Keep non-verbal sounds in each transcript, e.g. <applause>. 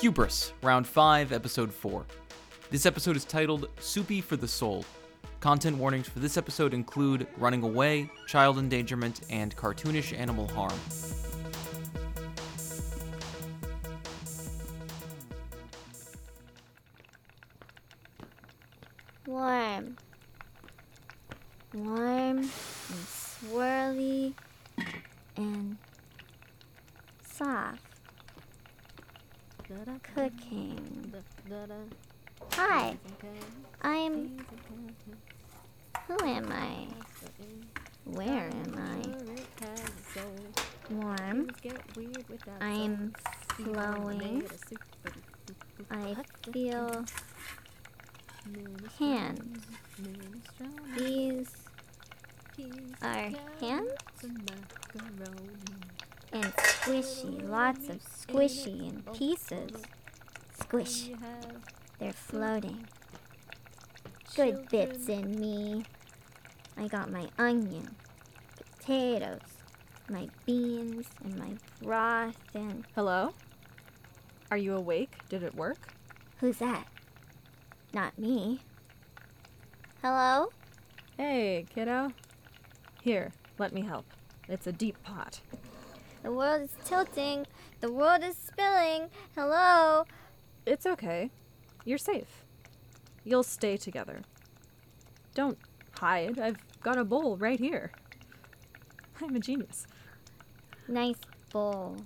Hubris, Round 5, Episode 4. This episode is titled Soupy for the Soul. Content warnings for this episode include running away, child endangerment, and cartoonish animal harm. Are hands and squishy, lots of squishy and pieces. Squish. They're floating. Good bits in me. I got my onion, potatoes, my beans, and my broth, and Hello? Are you awake? Did it work? who's that? Not me. Hello? Hey, kiddo. Here, let me help. It's a deep pot. The world is tilting. The world is spilling. Hello? It's okay. You're safe. You'll stay together. Don't hide. I've got a bowl right here. <laughs> I'm a genius. Nice bowl.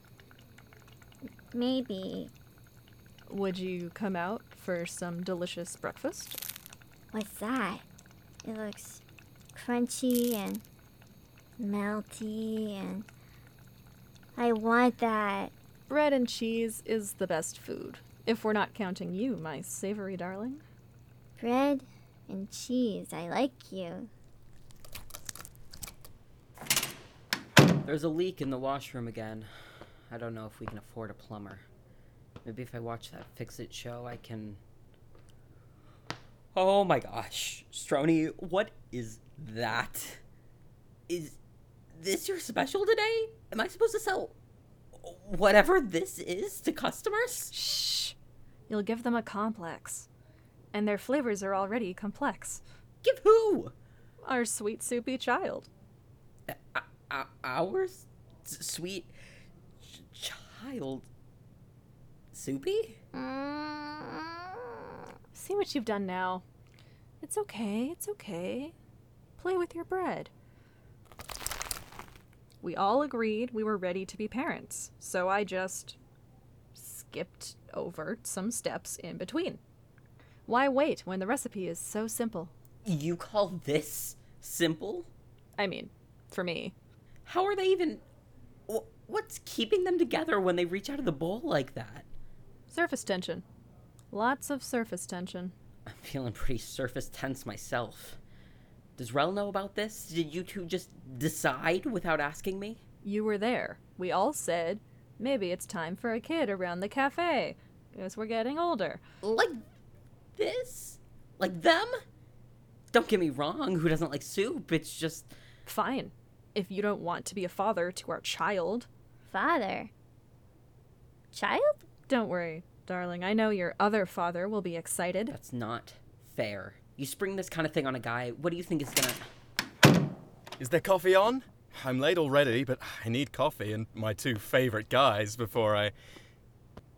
Maybe. Would you come out for some delicious breakfast? What's that? It looks crunchy and melty and. I want that. Bread and cheese is the best food. If we're not counting you, my savory darling. Bread and cheese. I like you. There's a leak in the washroom again. I don't know if we can afford a plumber. Maybe if I watch that Fix It show, I can. Oh my gosh. Strony, what is that? Is this your special today? Am I supposed to sell whatever this is to customers? Shh. You'll give them a complex. And their flavors are already complex. Give who? Our sweet soupy child. Uh, uh, ours? S- sweet ch- child. Soupy? Mm. See what you've done now. It's okay, it's okay. Play with your bread. We all agreed we were ready to be parents, so I just skipped over some steps in between. Why wait when the recipe is so simple? You call this simple? I mean, for me. How are they even. What's keeping them together when they reach out of the bowl like that? Surface tension. Lots of surface tension. I'm feeling pretty surface tense myself. Does Rel know about this? Did you two just decide without asking me? You were there. We all said, maybe it's time for a kid around the cafe, as we're getting older. Like this? Like them? Don't get me wrong, who doesn't like soup? It's just. Fine. If you don't want to be a father to our child, Father. Child? don't worry, darling. I know your other father will be excited. That's not fair. You spring this kind of thing on a guy, what do you think is gonna. Is there coffee on? I'm late already, but I need coffee and my two favorite guys before I.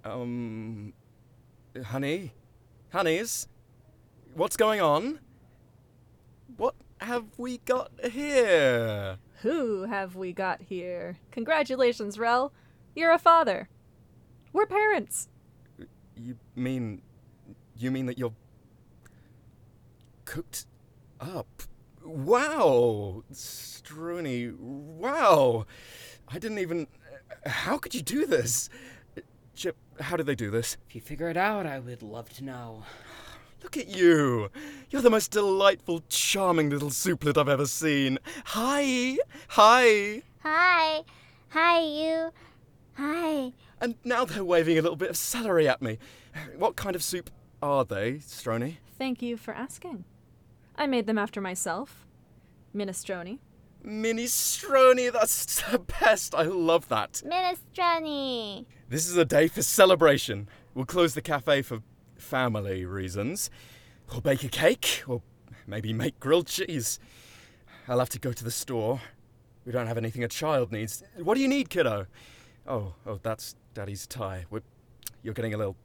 Um. Honey? Honeys? What's going on? What have we got here? Who have we got here? Congratulations, Rel. You're a father. We're parents. You mean. You mean that you're. Cooked up? Wow! Strony, wow! I didn't even. How could you do this? Chip, how did they do this? If you figure it out, I would love to know. Look at you! You're the most delightful, charming little souplet I've ever seen. Hi! Hi! Hi. Hi, you. Hi. And now they're waving a little bit of celery at me. What kind of soup are they, Strony? Thank you for asking. I made them after myself. Minestrone. Minestrone, that's the best. I love that. Minestrone. This is a day for celebration. we'll close the cafe for family reasons. Or bake a cake, or maybe make grilled cheese. I'll have to go to the store. We don't have anything a child needs. What do you need, kiddo? Oh, oh, that's Daddy's tie. We're, you're getting a little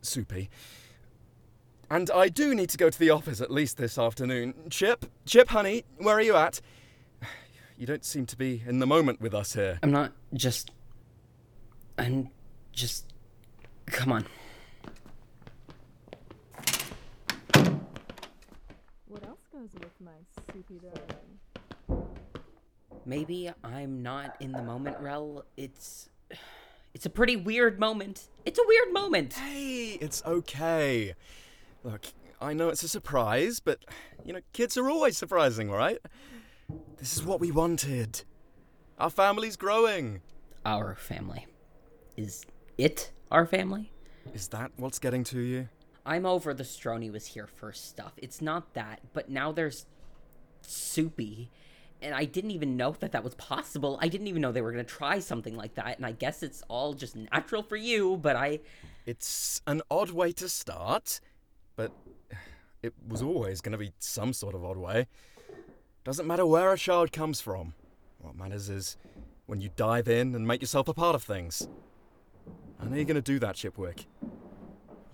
soupy. And I do need to go to the office at least this afternoon. Chip, Chip, honey, where are you at? <sighs> You don't seem to be in the moment with us here. I'm not just. I'm just. Come on. What else goes with my soupy darling? Maybe I'm not in the moment, Rel. It's. It's a pretty weird moment. It's a weird moment. Hey, it's okay. Look, I know it's a surprise, but, you know, kids are always surprising, right? This is what we wanted. Our family's growing. Our family. Is it our family? Is that what's getting to you? I'm over the Strony was here first stuff. It's not that, but now there's Soupy. And I didn't even know that that was possible. I didn't even know they were going to try something like that. And I guess it's all just natural for you, but I. It's an odd way to start, it was always going to be some sort of odd way. Doesn't matter where a child comes from. What matters is when you dive in and make yourself a part of things. I know you're going to do that, Chipwick.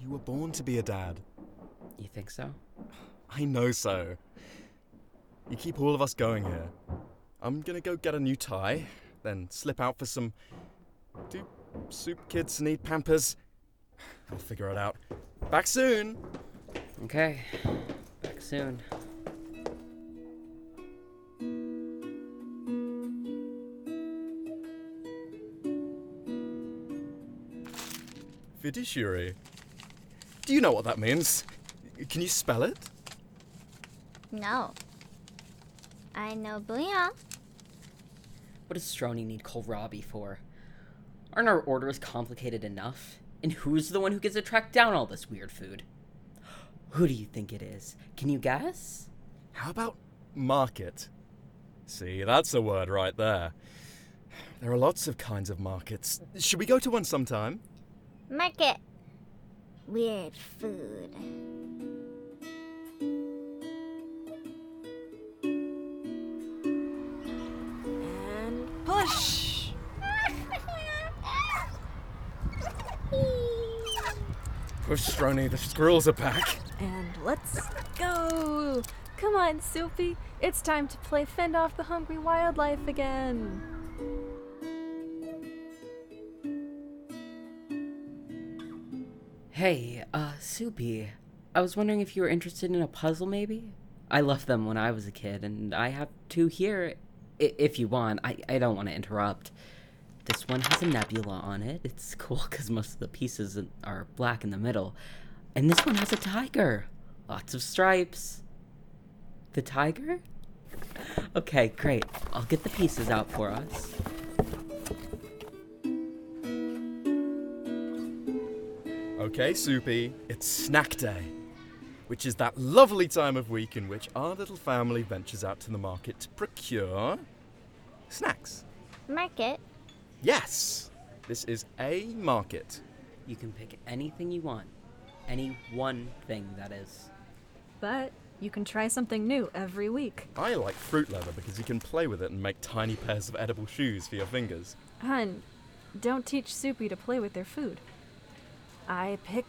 You were born to be a dad. You think so? I know so. You keep all of us going here. I'm gonna go get a new tie, then slip out for some. Do soup kids need pampers? I'll figure it out. Back soon! Okay. Back soon. Fiduciary. Do you know what that means? Can you spell it? No. I know bouillon. What does Strony need kohlrabi for? Aren't our orders complicated enough? And who's the one who gets to track down all this weird food? Who do you think it is? Can you guess? How about market? See, that's a word right there. There are lots of kinds of markets. Should we go to one sometime? Market. Weird food. Push, Strony, the squirrels are back. And let's go! Come on, Soupy. It's time to play Fend Off the Hungry Wildlife again. Hey, uh, Soupy. I was wondering if you were interested in a puzzle, maybe? I left them when I was a kid, and I have two here. I- if you want, I, I don't want to interrupt. This one has a nebula on it. It's <laughs> cool because most of the pieces are black in the middle. And this one has a tiger. Lots of stripes. The tiger? <laughs> Okay, great. I'll get the pieces out for us. Okay, Soupy, it's snack day, which is that lovely time of week in which our little family ventures out to the market to procure snacks. Market. Yes, this is a market. You can pick anything you want. Any one thing, that is. But you can try something new every week. I like fruit leather because you can play with it and make tiny pairs of edible shoes for your fingers. Hun, don't teach Soupy to play with their food. I pick.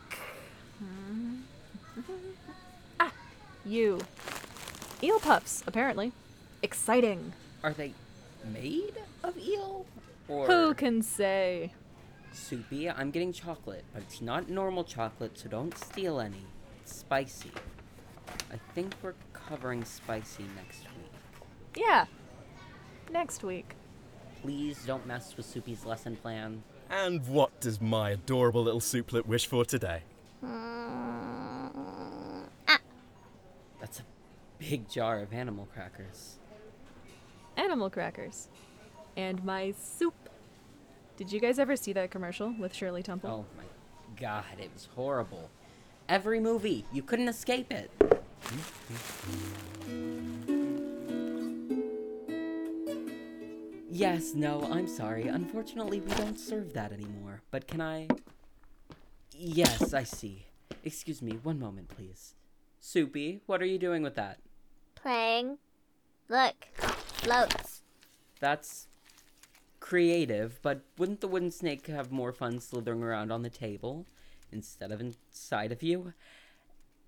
Hmm. <laughs> ah, you. Eel puffs, apparently. Exciting. Are they made of eel? Or Who can say? soupy? I'm getting chocolate, but it's not normal chocolate, so don't steal any. It's spicy. I think we're covering spicy next week. Yeah. Next week. Please don't mess with Soupy's lesson plan. And what does my adorable little souplet wish for today? Mm, ah, That's a big jar of animal crackers. Animal crackers. And my soup. Did you guys ever see that commercial with Shirley Temple? Oh my god, it was horrible. Every movie, you couldn't escape it. Yes, no, I'm sorry. Unfortunately, we don't serve that anymore. But can I Yes, I see. Excuse me, one moment, please. Soupy, what are you doing with that? Playing. Look, floats. That's creative, but wouldn't the wooden snake have more fun slithering around on the table instead of inside of you?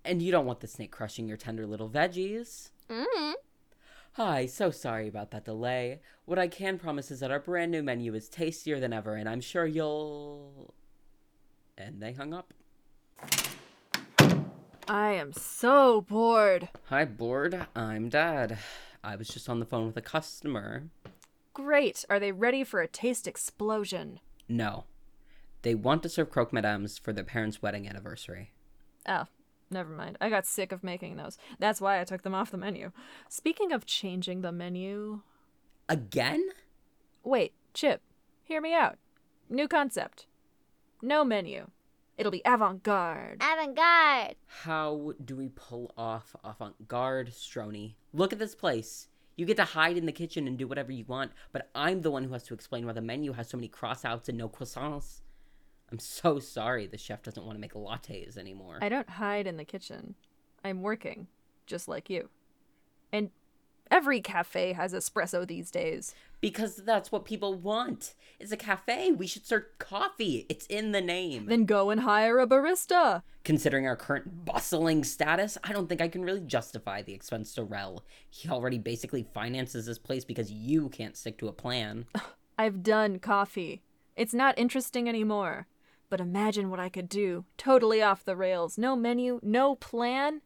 And you don't want the snake crushing your tender little veggies. Mm-hmm. Hi, so sorry about that delay. What I can promise is that our brand new menu is tastier than ever, and I'm sure you'll. And they hung up. I am so bored. Hi, bored. I'm Dad. I was just on the phone with a customer. Great. Are they ready for a taste explosion? No. They want to serve croque madames for their parents' wedding anniversary. Oh, never mind. I got sick of making those. That's why I took them off the menu. Speaking of changing the menu. Again? Wait, Chip, hear me out. New concept. No menu. It'll be avant garde. Avant-garde. How do we pull off avant garde, Strony? Look at this place. You get to hide in the kitchen and do whatever you want, but I'm the one who has to explain why the menu has so many crossouts and no croissants. I'm so sorry the chef doesn't want to make lattes anymore. I don't hide in the kitchen. I'm working, just like you. And every cafe has espresso these days. Because that's what people want. It's a cafe. We should serve coffee. It's in the name. Then go and hire a barista. Considering our current bustling status, I don't think I can really justify the expense to Rel. He already basically finances this place because you can't stick to a plan. <laughs> I've done coffee. It's not interesting anymore. But imagine what I could do. Totally off the rails. No menu, no plan.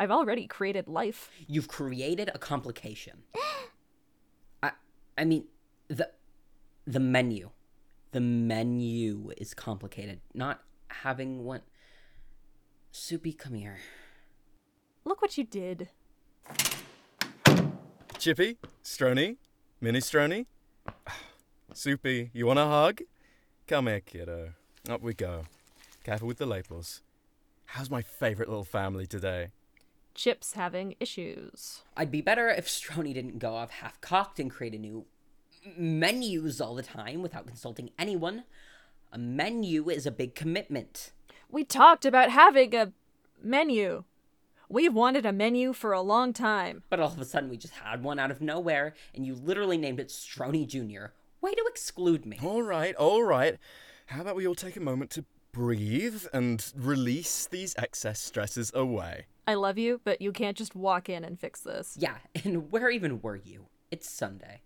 I've already created life. You've created a complication. <gasps> I I mean the the menu. The menu is complicated. Not having one Soupy, come here. Look what you did. Chippy, Strony, Mini Strony. Soupy, <sighs> you want a hug? Come here, kiddo. Up we go. Careful with the labels. How's my favourite little family today? Chip's having issues. I'd be better if Strony didn't go off half cocked and create a new menus all the time without consulting anyone. A menu is a big commitment. We talked about having a menu. We've wanted a menu for a long time. But all of a sudden we just had one out of nowhere, and you literally named it Strony Jr. Way to exclude me. All right, all right. How about we all take a moment to breathe and release these excess stresses away? I love you, but you can't just walk in and fix this. Yeah, <laughs> and where even were you? It's Sunday.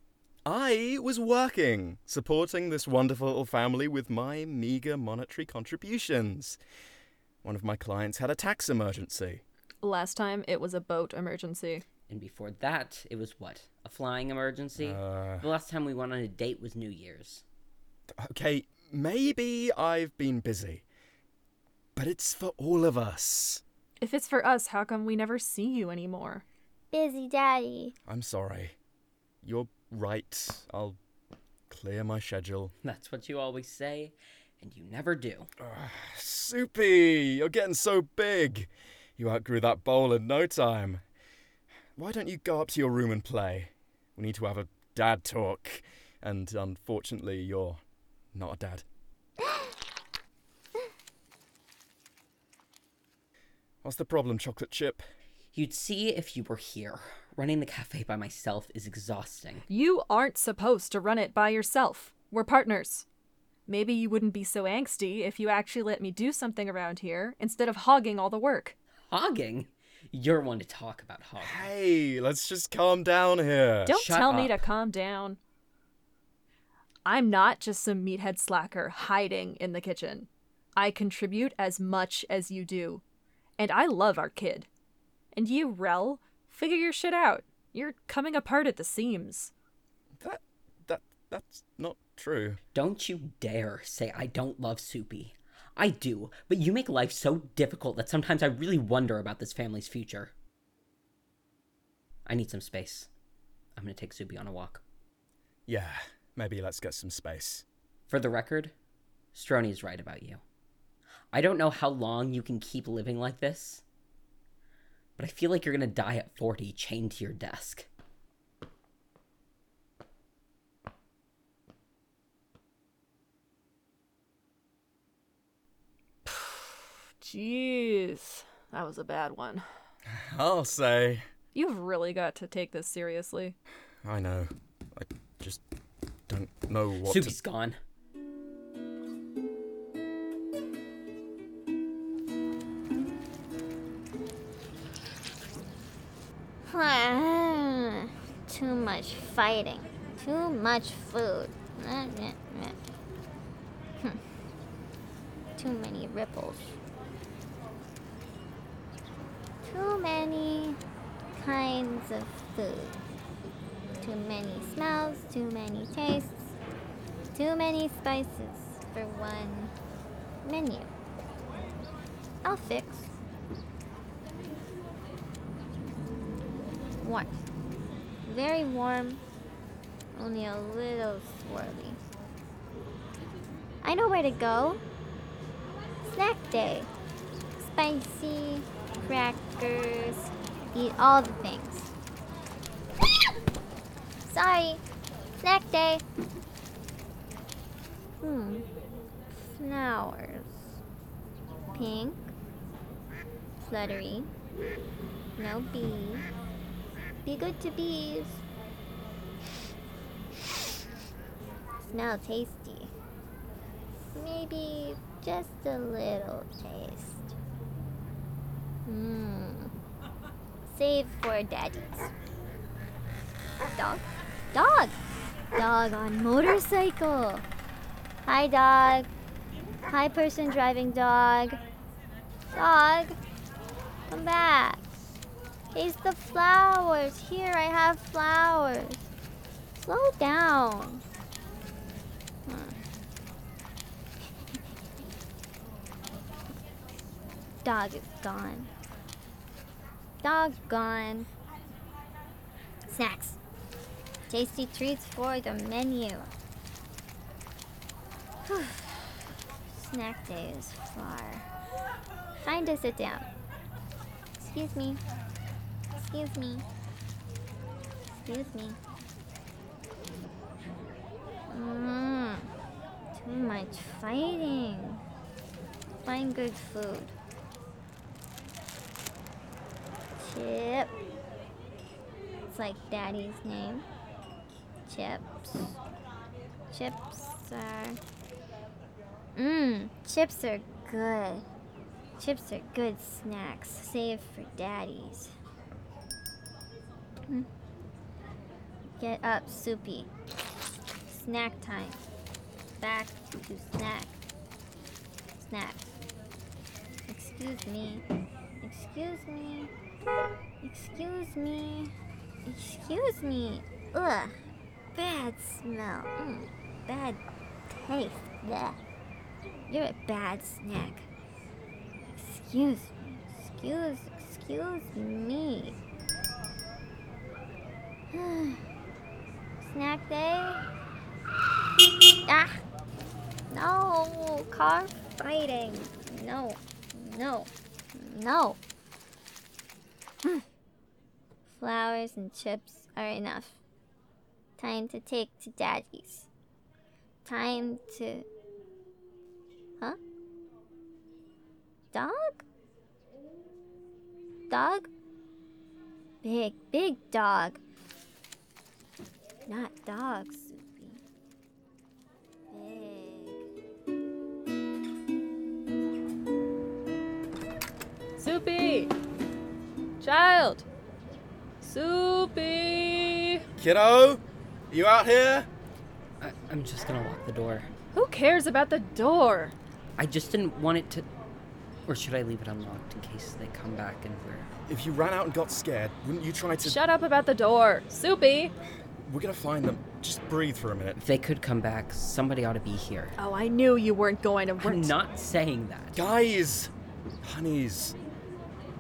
I was working, supporting this wonderful little family with my meager monetary contributions. One of my clients had a tax emergency. Last time it was a boat emergency. And before that, it was what? A flying emergency? Uh, the last time we went on a date was New Year's. okay, maybe I've been busy. But it's for all of us. If it's for us, how come we never see you anymore? Busy daddy. I'm sorry. You're right. I'll clear my schedule. <laughs> That's what you always say, and you never do. Ah, Soupy, you're getting so big. You outgrew that bowl in no time. Why don't you go up to your room and play? We need to have a dad talk. And unfortunately, you're not a dad. What's the problem, chocolate chip? You'd see if you were here. Running the cafe by myself is exhausting. You aren't supposed to run it by yourself. We're partners. Maybe you wouldn't be so angsty if you actually let me do something around here instead of hogging all the work. Hogging? You're one to talk about hogging. Hey, let's just calm down here. Don't Shut tell me to calm down. I'm not just some meathead slacker hiding in the kitchen. I contribute as much as you do. And I love our kid. And you, Rel, figure your shit out. You're coming apart at the seams. That that that's not true. Don't you dare say I don't love Soupy. I do, but you make life so difficult that sometimes I really wonder about this family's future. I need some space. I'm gonna take Soupy on a walk. Yeah, maybe let's get some space. For the record, Strony's right about you. I don't know how long you can keep living like this, but I feel like you're gonna die at 40 chained to your desk. <sighs> Jeez, that was a bad one. I'll say. You've really got to take this seriously. I know. I just don't know what Soupy's gone. <sighs> Too much fighting. Too much food. <laughs> Too many ripples. Too many kinds of food. Too many smells, too many tastes, too many spices for one menu. I'll fix. Warm. Very warm, only a little swirly. I know where to go. Snack day. Spicy, crackers, eat all the things. Sorry. Snack day. Hmm. Flowers. Pink. Fluttery. No bees. Be good to bees. Smell tasty. Maybe just a little taste. Mmm. Save for daddies. Dog. Dog. Dog on motorcycle. Hi, dog. Hi, person driving dog. Dog. Come back. Taste the flowers. Here, I have flowers. Slow down. Hmm. Dog is gone. Dog gone. Snacks. Tasty treats for the menu. Whew. <sighs> Snack day is far. Time to sit down. Excuse me. Excuse me. Excuse me. Mmm. Too much fighting. Find good food. Chip. It's like daddy's name. Chips. Chips are. Mmm. Chips are good. Chips are good snacks. save for daddies. Get up, Soupy. Snack time. Back to snack. Snack. Excuse me. Excuse me. Excuse me. Excuse me. Ugh. Bad smell. Mm. Bad taste. Blech. You're a bad snack. Excuse me. Excuse, excuse me. <sighs> <sighs> Snack day? Ah! No! Car fighting! No! No! No! <sighs> Flowers and chips are enough. Time to take to daddy's. Time to. Huh? Dog? Dog? Big, big dog. Not dog, Soupy. Big. Soupy! Child! Soupy! Kiddo, you out here? I, I'm just gonna lock the door. Who cares about the door? I just didn't want it to. Or should I leave it unlocked in case they come back and we're. If you ran out and got scared, wouldn't you try to? Shut up about the door. Soupy! We're gonna find them. Just breathe for a minute. If they could come back, somebody ought to be here. Oh, I knew you weren't going to. I'm not saying that. Guys, honeys,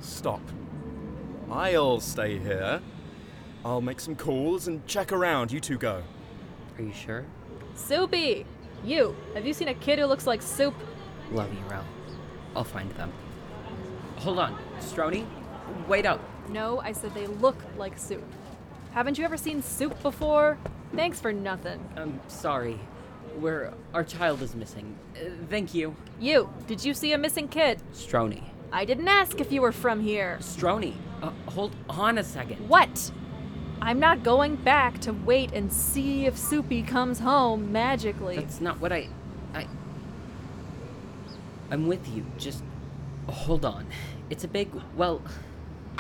stop. I'll stay here. I'll make some calls and check around. You two go. Are you sure? Soupy! You, have you seen a kid who looks like soup? Love you, Rel. I'll find them. Hold on, Strony. Wait up. No, I said they look like soup. Haven't you ever seen soup before? Thanks for nothing. I'm sorry. We're our child is missing. Uh, thank you, You, did you see a missing kid? Strony. I didn't ask if you were from here. Strony, uh, hold on a second. What? I'm not going back to wait and see if Soupy comes home magically. That's not what I. I. I'm with you. Just hold on. It's a big. Well,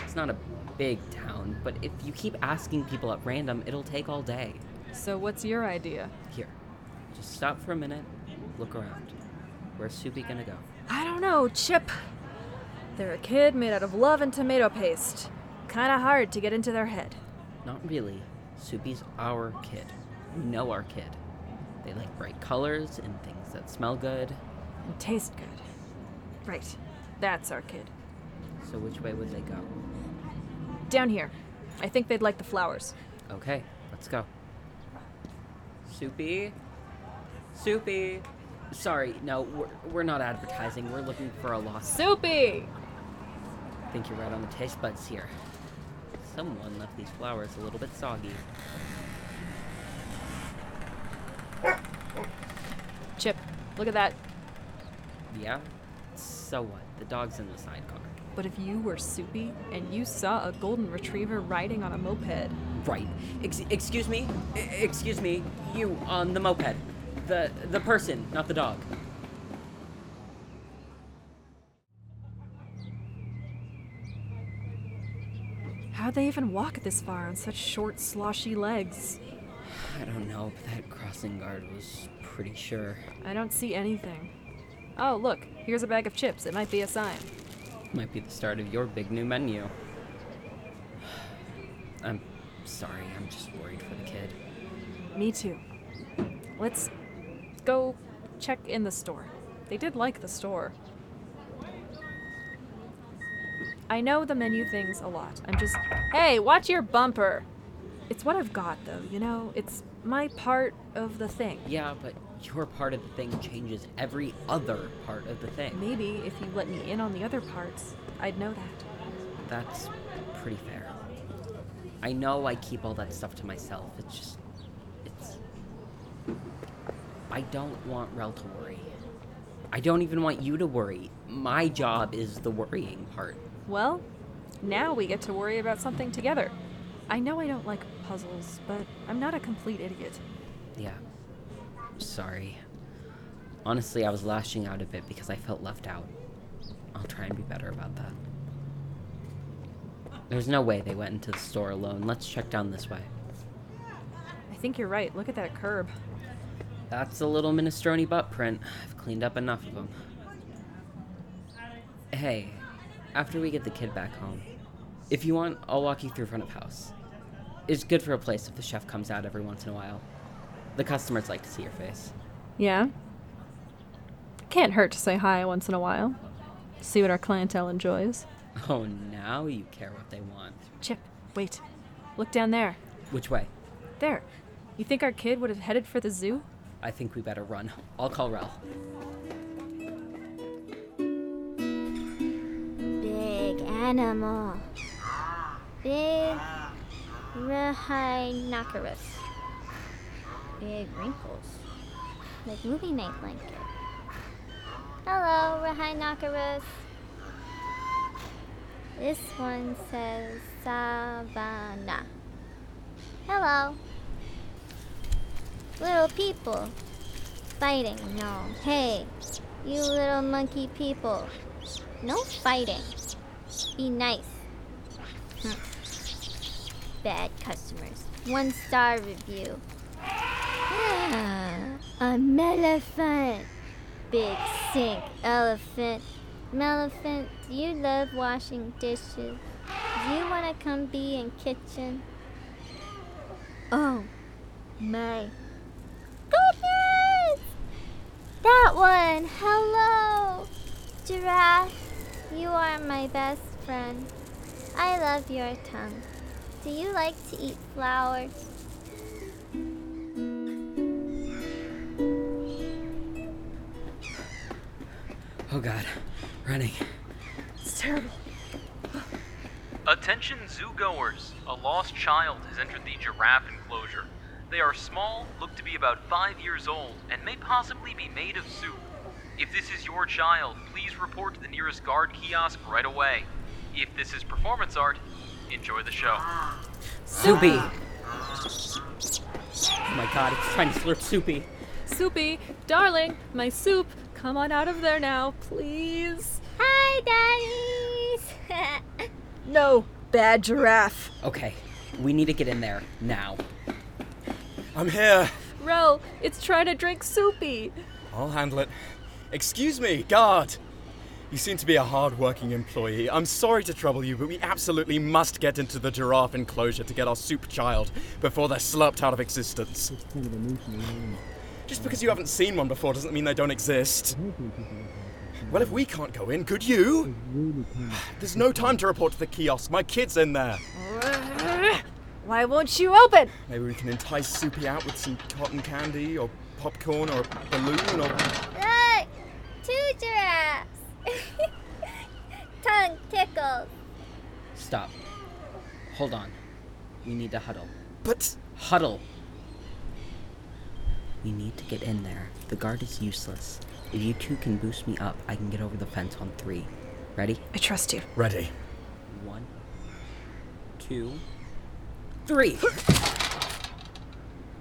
it's not a big town, but if you keep asking people at random, it'll take all day. So, what's your idea? Here, just stop for a minute, look around. Where's Soupy gonna go? I don't know, Chip. They're a kid made out of love and tomato paste. Kinda hard to get into their head. Not really. Soupy's our kid. We know our kid. They like bright colors and things that smell good. And taste good. Right. That's our kid. So which way would they go? Down here. I think they'd like the flowers. Okay, let's go. Soupy? Soupy? Sorry, no, we're, we're not advertising. We're looking for a lost. Soupy! I think you're right on the taste buds here. Someone left these flowers a little bit soggy. Chip, look at that. Yeah? So what? The dog's in the sidecar. But if you were Soupy and you saw a golden retriever riding on a moped, Right. Ex- excuse me? I- excuse me. You on the moped. The the person, not the dog. how'd they even walk this far on such short, sloshy legs? I don't know, but that crossing guard was pretty sure. I don't see anything. Oh, look, here's a bag of chips. It might be a sign. Might be the start of your big new menu. <sighs> I'm sorry, I'm just worried for the kid. Me too. Let's go check in the store. They did like the store. I know the menu things a lot. I'm just. Hey, watch your bumper! It's what I've got, though, you know? It's my part of the thing. Yeah, but your part of the thing changes every other part of the thing. Maybe if you let me in on the other parts, I'd know that. That's pretty fair. I know I keep all that stuff to myself. It's just. It's. I don't want Rel to worry. I don't even want you to worry. My job is the worrying part. Well, now we get to worry about something together. I know I don't like puzzles, but I'm not a complete idiot. Yeah. Sorry. Honestly, I was lashing out a bit because I felt left out. I'll try and be better about that. There's no way they went into the store alone. Let's check down this way. I think you're right. Look at that curb. That's a little minestrone butt print. I've cleaned up enough of them. Hey, after we get the kid back home, if you want, I'll walk you through front of house. It's good for a place if the chef comes out every once in a while. The customers like to see your face. Yeah? Can't hurt to say hi once in a while. See what our clientele enjoys. Oh, now you care what they want. Chip, wait. Look down there. Which way? There. You think our kid would have headed for the zoo? I think we better run. I'll call Rel. Big animal. Big rhinoceros. Big wrinkles. Like movie night blanket. Hello, rhinoceros. This one says savannah. Hello. Little people. Fighting, no. Hey, you little monkey people. No fighting. Be nice. Hmm. Bad customers. One star review. A elephant. Big sink elephant. Elephant, do you love washing dishes? Do you want to come be in kitchen? Oh, my goodness! That one! Hello! Giraffe, you are my best friend. I love your tongue. Do you like to eat flowers? Oh god, running. It's terrible. Attention zoogoers! A lost child has entered the giraffe enclosure. They are small, look to be about five years old, and may possibly be made of soup. If this is your child, please report to the nearest guard kiosk right away. If this is performance art, enjoy the show. Soupy! Oh my god, it's trying to slurp Soupy. Soupy, darling, my soup, come on out of there now, please. Hi, daddies. <laughs> No, bad giraffe. Okay, we need to get in there now. I'm here. Rel, it's trying to drink Soupy. I'll handle it. Excuse me, guard. You seem to be a hard-working employee. I'm sorry to trouble you, but we absolutely must get into the giraffe enclosure to get our soup child before they're slurped out of existence. Just because you haven't seen one before doesn't mean they don't exist. Well, if we can't go in, could you? There's no time to report to the kiosk. My kid's in there. Uh, why won't you open? Maybe we can entice Soupy out with some cotton candy or popcorn or a balloon or. Look, two giraffes. <laughs> Tongue tickles. Stop. Hold on. We need to huddle. But Huddle! We need to get in there. The guard is useless. If you two can boost me up, I can get over the fence on three. Ready? I trust you. ready. One, two, three.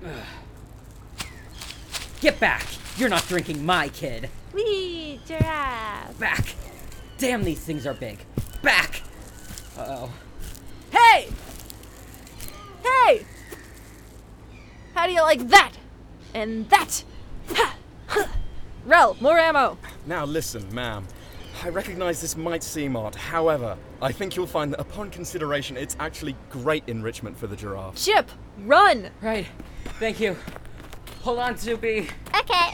<gasps> Get back! You're not drinking my kid. Wee, giraffe. Back! Damn, these things are big. Back! Uh oh. Hey! Hey! How do you like that? And that? Ha! Huh. Rel, more ammo. Now listen, ma'am. I recognize this might seem odd. However, I think you'll find that upon consideration, it's actually great enrichment for the giraffe. Chip, run! Right. Thank you. Hold on, Soupy. Okay.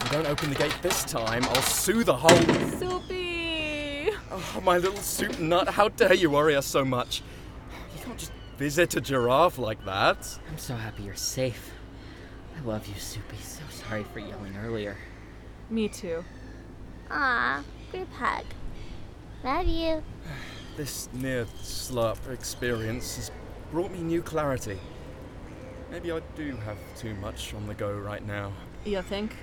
If you don't open the gate this time, I'll sue the whole. Soupy! Oh, my little soup nut, how dare you worry us so much? You can't just visit a giraffe like that. I'm so happy you're safe. I love you, Soupy. So sorry for yelling earlier. Me too. Aw, group hug. Love you. <sighs> This near slurp experience has brought me new clarity. Maybe I do have too much on the go right now. You think?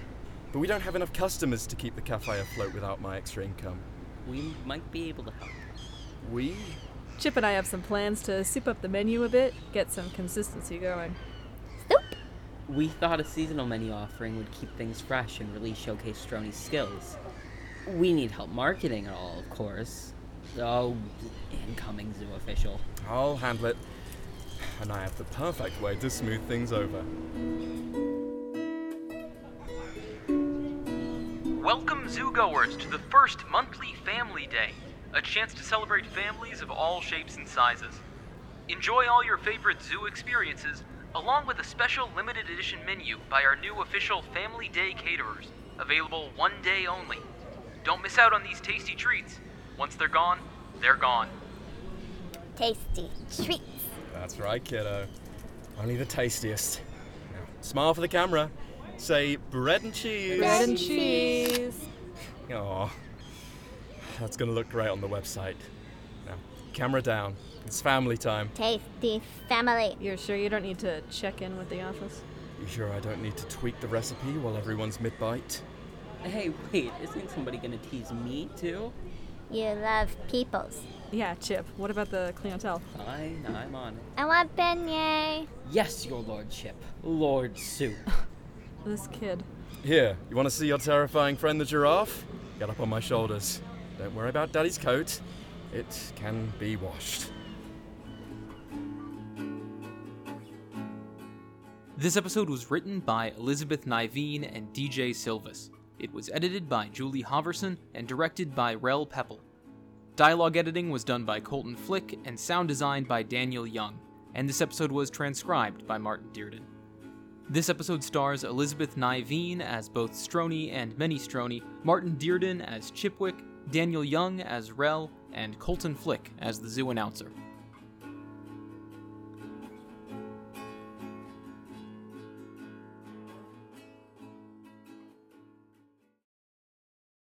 But we don't have enough customers to keep the cafe afloat without my extra income. We might be able to help. We? Chip and I have some plans to soup up the menu a bit, get some consistency going. Soup. We thought a seasonal menu offering would keep things fresh and really showcase Strony's skills. We need help marketing it all, of course. Oh, incoming zoo official. I'll handle it. And I have the perfect way to smooth things over. Welcome, zoogoers, to the first monthly Family Day, a chance to celebrate families of all shapes and sizes. Enjoy all your favorite zoo experiences, along with a special limited edition menu by our new official Family Day caterers, available one day only. Don't miss out on these tasty treats. Once they're gone, they're gone. Tasty treats. That's right, kiddo. Only the tastiest. Now, smile for the camera. Say bread and cheese. Bread and cheese. Aw. That's gonna look great on the website. Now, camera down. It's family time. Tasty family. You're sure you don't need to check in with the office? You sure I don't need to tweak the recipe while everyone's mid-bite? Hey, wait, isn't somebody gonna tease me too? You love peoples. Yeah, Chip. What about the clientele? Fine, I'm on it. I want beignet. Yes, your lordship. Lord Soup. <laughs> This kid. Here, you want to see your terrifying friend the giraffe? Get up on my shoulders. Don't worry about Daddy's coat. It can be washed. This episode was written by Elizabeth Niveen and DJ Silvis. It was edited by Julie Hoverson and directed by Rel Pepple. Dialogue editing was done by Colton Flick and sound designed by Daniel Young, and this episode was transcribed by Martin Dearden. This episode stars Elizabeth Niveen as both Strony and Mini Strony, Martin Dearden as Chipwick, Daniel Young as Rel, and Colton Flick as the zoo announcer.